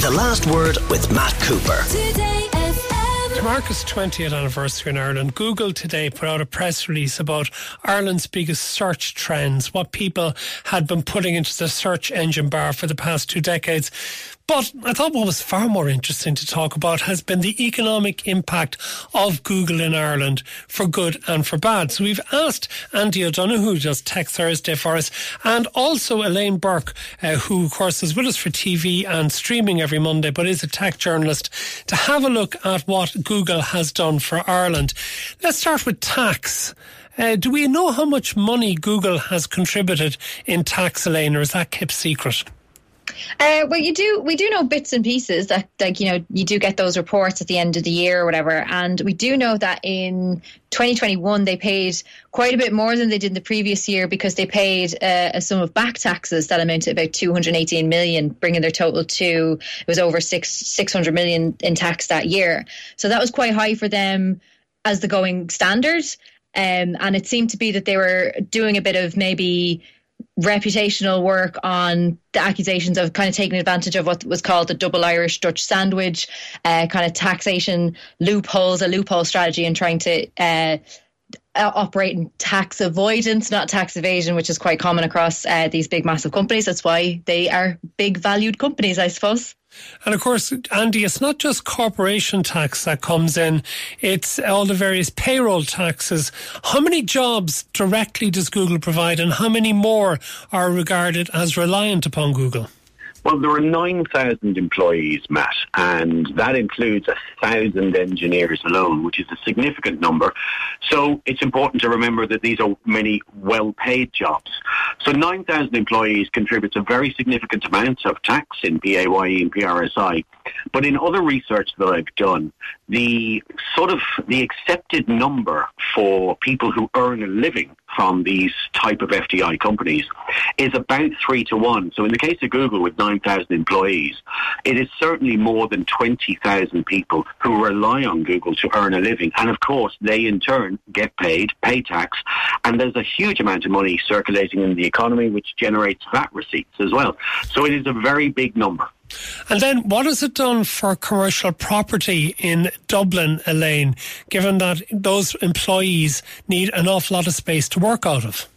The Last Word with Matt Cooper. To mark its 20th anniversary in Ireland, Google today put out a press release about Ireland's biggest search trends, what people had been putting into the search engine bar for the past two decades. But I thought what was far more interesting to talk about has been the economic impact of Google in Ireland for good and for bad. So we've asked Andy O'Donoghue, who does Tech Thursday for us, and also Elaine Burke, uh, who of course is with us for TV and streaming every Monday, but is a tech journalist, to have a look at what Google has done for Ireland. Let's start with tax. Uh, do we know how much money Google has contributed in tax, Elaine, or is that kept secret? Uh, well, you do. We do know bits and pieces that, like you know, you do get those reports at the end of the year or whatever. And we do know that in 2021 they paid quite a bit more than they did in the previous year because they paid uh, a sum of back taxes that amounted to about 218 million, bringing their total to it was over six 600 million in tax that year. So that was quite high for them as the going standard. Um, and it seemed to be that they were doing a bit of maybe reputational work on the accusations of kind of taking advantage of what was called the double Irish Dutch sandwich, uh, kind of taxation loopholes, a loophole strategy, and trying to. Uh, operate in tax avoidance, not tax evasion, which is quite common across uh, these big, massive companies. That's why they are big, valued companies, I suppose. And of course, Andy, it's not just corporation tax that comes in, it's all the various payroll taxes. How many jobs directly does Google provide, and how many more are regarded as reliant upon Google? Well, there are 9,000 employees, Matt, and that includes a thousand engineers alone, which is a significant number. So it's important to remember that these are many well-paid jobs. So 9,000 employees contributes a very significant amount of tax in PAYE and PRSI. But in other research that I've done, the sort of the accepted number for people who earn a living from these type of FDI companies is about three to one. So in the case of Google with 9,000 employees, it is certainly more than 20,000 people who rely on Google to earn a living. And of course, they in turn get paid, pay tax, and there's a huge amount of money circulating in the economy which generates VAT receipts as well. So it is a very big number. And then what has it done for commercial property in Dublin, Elaine, given that those employees need an awful lot of space to work out of?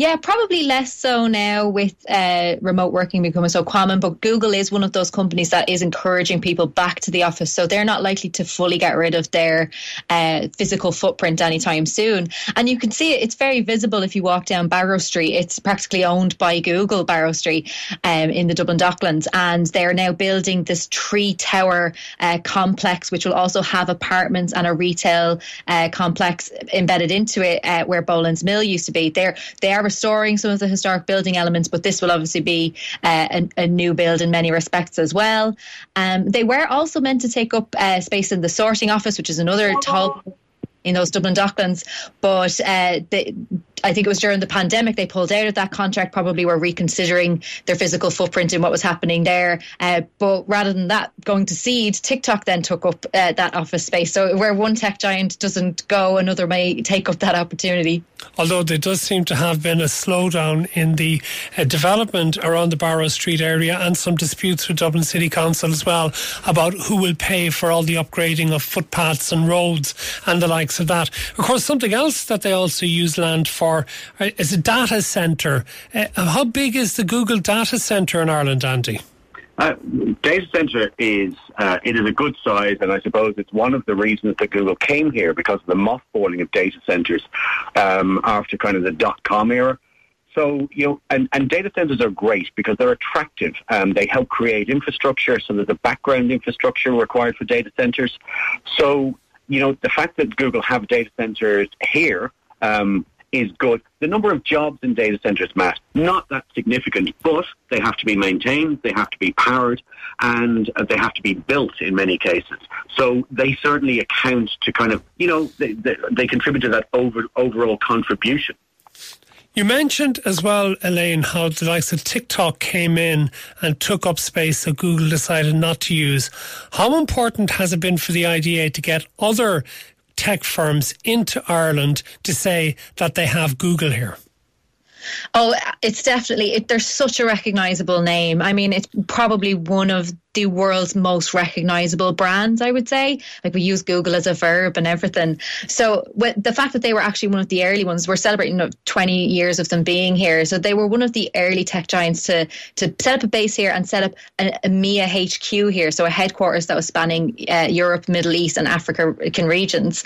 Yeah, probably less so now with uh, remote working becoming so common. But Google is one of those companies that is encouraging people back to the office, so they're not likely to fully get rid of their uh, physical footprint anytime soon. And you can see it; it's very visible if you walk down Barrow Street. It's practically owned by Google, Barrow Street, um, in the Dublin Docklands, and they're now building this tree tower uh, complex, which will also have apartments and a retail uh, complex embedded into it, uh, where Boland's Mill used to be. They're they are restoring some of the historic building elements, but this will obviously be uh, a, a, new build in many respects as well. Um, they were also meant to take up uh, space in the sorting office, which is another tall in those Dublin Docklands, but uh, they, I think it was during the pandemic they pulled out of that contract. Probably were reconsidering their physical footprint and what was happening there. Uh, but rather than that, going to seed, TikTok then took up uh, that office space. So where one tech giant doesn't go, another may take up that opportunity. Although there does seem to have been a slowdown in the uh, development around the Barrow Street area and some disputes with Dublin City Council as well about who will pay for all the upgrading of footpaths and roads and the likes of that. Of course, something else that they also use land for uh, is a data centre. Uh, how big is the Google data centre in Ireland, Andy? Uh, data center is uh, it is a good size, and I suppose it's one of the reasons that Google came here because of the mothballing of data centers um, after kind of the dot com era. So you know, and, and data centers are great because they're attractive. Um, they help create infrastructure, so there's a background infrastructure required for data centers. So you know, the fact that Google have data centers here um, is good. The number of jobs in data centers, Matt, not that significant, but they have to be maintained, they have to be powered, and uh, they have to be built in many cases. So they certainly account to kind of, you know, they, they, they contribute to that over, overall contribution. You mentioned as well, Elaine, how the likes of TikTok came in and took up space that Google decided not to use. How important has it been for the IDA to get other tech firms into Ireland to say that they have Google here? Oh, it's definitely, it, there's such a recognizable name. I mean, it's probably one of the world's most recognizable brands, I would say. Like we use Google as a verb and everything. So the fact that they were actually one of the early ones, we're celebrating 20 years of them being here. So they were one of the early tech giants to, to set up a base here and set up a, EMEA HQ here. So a headquarters that was spanning uh, Europe, Middle East and African regions.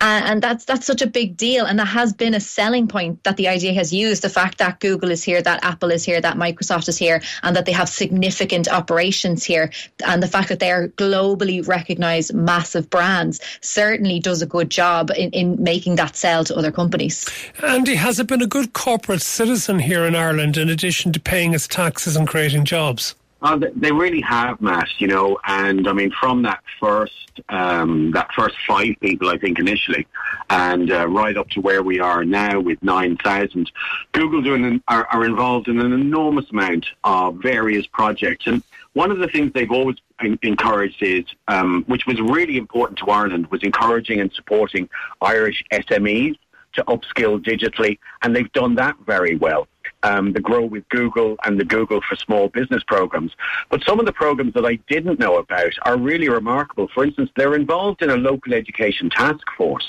And that's, that's such a big deal. And that has been a selling point that the IDA has used. The fact that Google is here, that Apple is here, that Microsoft is here, and that they have significant operations here and the fact that they are globally recognized massive brands certainly does a good job in, in making that sell to other companies. Andy, has it been a good corporate citizen here in Ireland in addition to paying its taxes and creating jobs? Uh, they really have, Matt. You know, and I mean, from that first, um, that first five people, I think initially, and uh, right up to where we are now with nine thousand, Google doing an, are, are involved in an enormous amount of various projects, and one of the things they've always encouraged is, um, which was really important to Ireland, was encouraging and supporting Irish SMEs to upskill digitally, and they've done that very well. Um, the Grow with Google and the Google for Small Business programs. But some of the programs that I didn't know about are really remarkable. For instance, they're involved in a local education task force.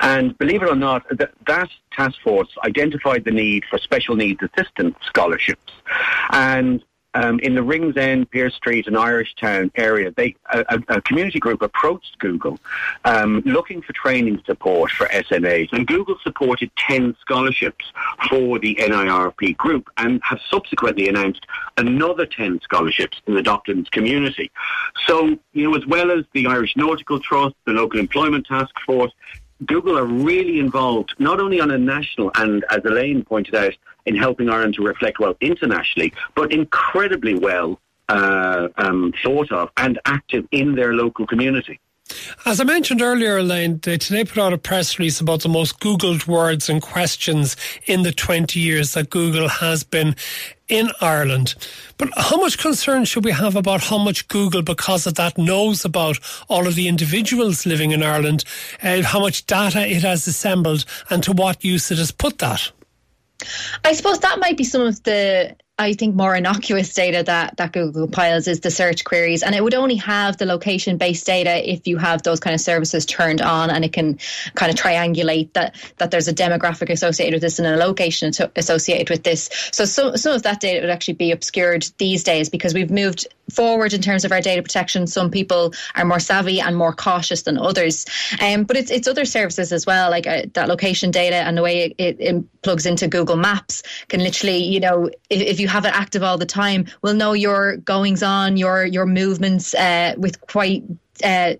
And believe it or not, that, that task force identified the need for special needs assistance scholarships. And um, in the Ringsend, Pearse Street, and Irish Town area, they, a, a community group approached Google um, looking for training support for SMEs, and Google supported 10 scholarships for the NIRP group and have subsequently announced another 10 scholarships in the Docklands community. So, you know, as well as the Irish Nautical Trust, the Local Employment Task Force, Google are really involved, not only on a national and, as Elaine pointed out, in helping Ireland to reflect well internationally, but incredibly well uh, um, thought of and active in their local community. As I mentioned earlier, Elaine, they today put out a press release about the most Googled words and questions in the 20 years that Google has been in Ireland. But how much concern should we have about how much Google, because of that, knows about all of the individuals living in Ireland, uh, how much data it has assembled, and to what use it has put that? I suppose that might be some of the I think more innocuous data that, that Google compiles is the search queries, and it would only have the location based data if you have those kind of services turned on, and it can kind of triangulate that that there's a demographic associated with this and a location associated with this. So some some of that data would actually be obscured these days because we've moved forward in terms of our data protection. Some people are more savvy and more cautious than others, um, but it's it's other services as well, like uh, that location data and the way it, it, it, plugs into Google Maps can literally, you know, if, if you have it active all the time will know your goings on, your your movements uh, with quite uh,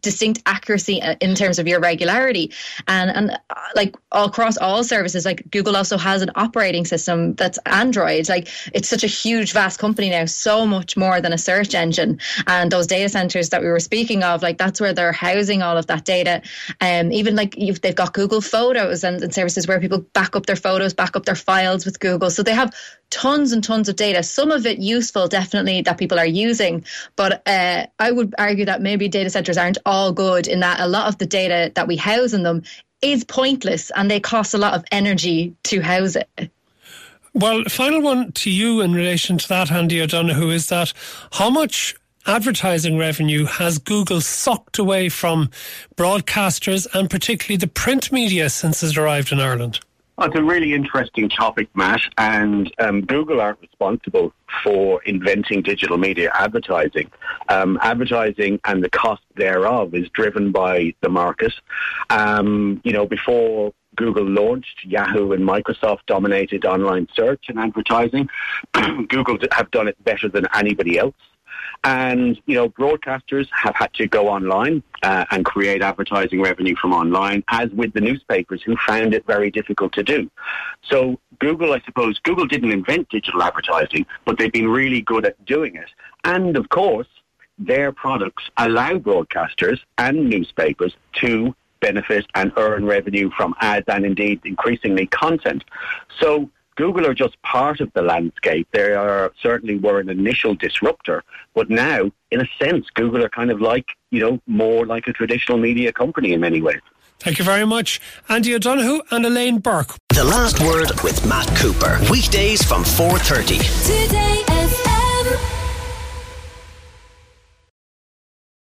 distinct accuracy uh, in terms of your regularity. And and uh, like across all services like google also has an operating system that's android. Like it's such a huge vast company now so much more than a search engine. And those data centers that we were speaking of like that's where they're housing all of that data. Um even like they've got google photos and, and services where people back up their photos back up their files with google. So they have tons and tons of data some of it useful definitely that people are using but uh, i would argue that maybe data centers aren't all good in that a lot of the data that we house in them is pointless and they cost a lot of energy to house it. Well, final one to you in relation to that, Andy O'Donoghue, is that how much advertising revenue has Google sucked away from broadcasters and particularly the print media since it arrived in Ireland? Well, it's a really interesting topic, Matt, and um, Google aren't responsible for inventing digital media advertising. Um, advertising and the cost thereof is driven by the market. Um, you know, before Google launched, Yahoo and Microsoft dominated online search and advertising. Google have done it better than anybody else. And, you know, broadcasters have had to go online uh, and create advertising revenue from online, as with the newspapers who found it very difficult to do. So Google, I suppose, Google didn't invent digital advertising, but they've been really good at doing it. And of course, their products allow broadcasters and newspapers to benefit and earn revenue from ads and indeed increasingly content. So Google are just part of the landscape. They are certainly were an initial disruptor, but now, in a sense, Google are kind of like, you know, more like a traditional media company in many ways. Thank you very much, Andy O'Donoghue and Elaine Burke. The last word with Matt Cooper. Weekdays from 4.30. Today FM.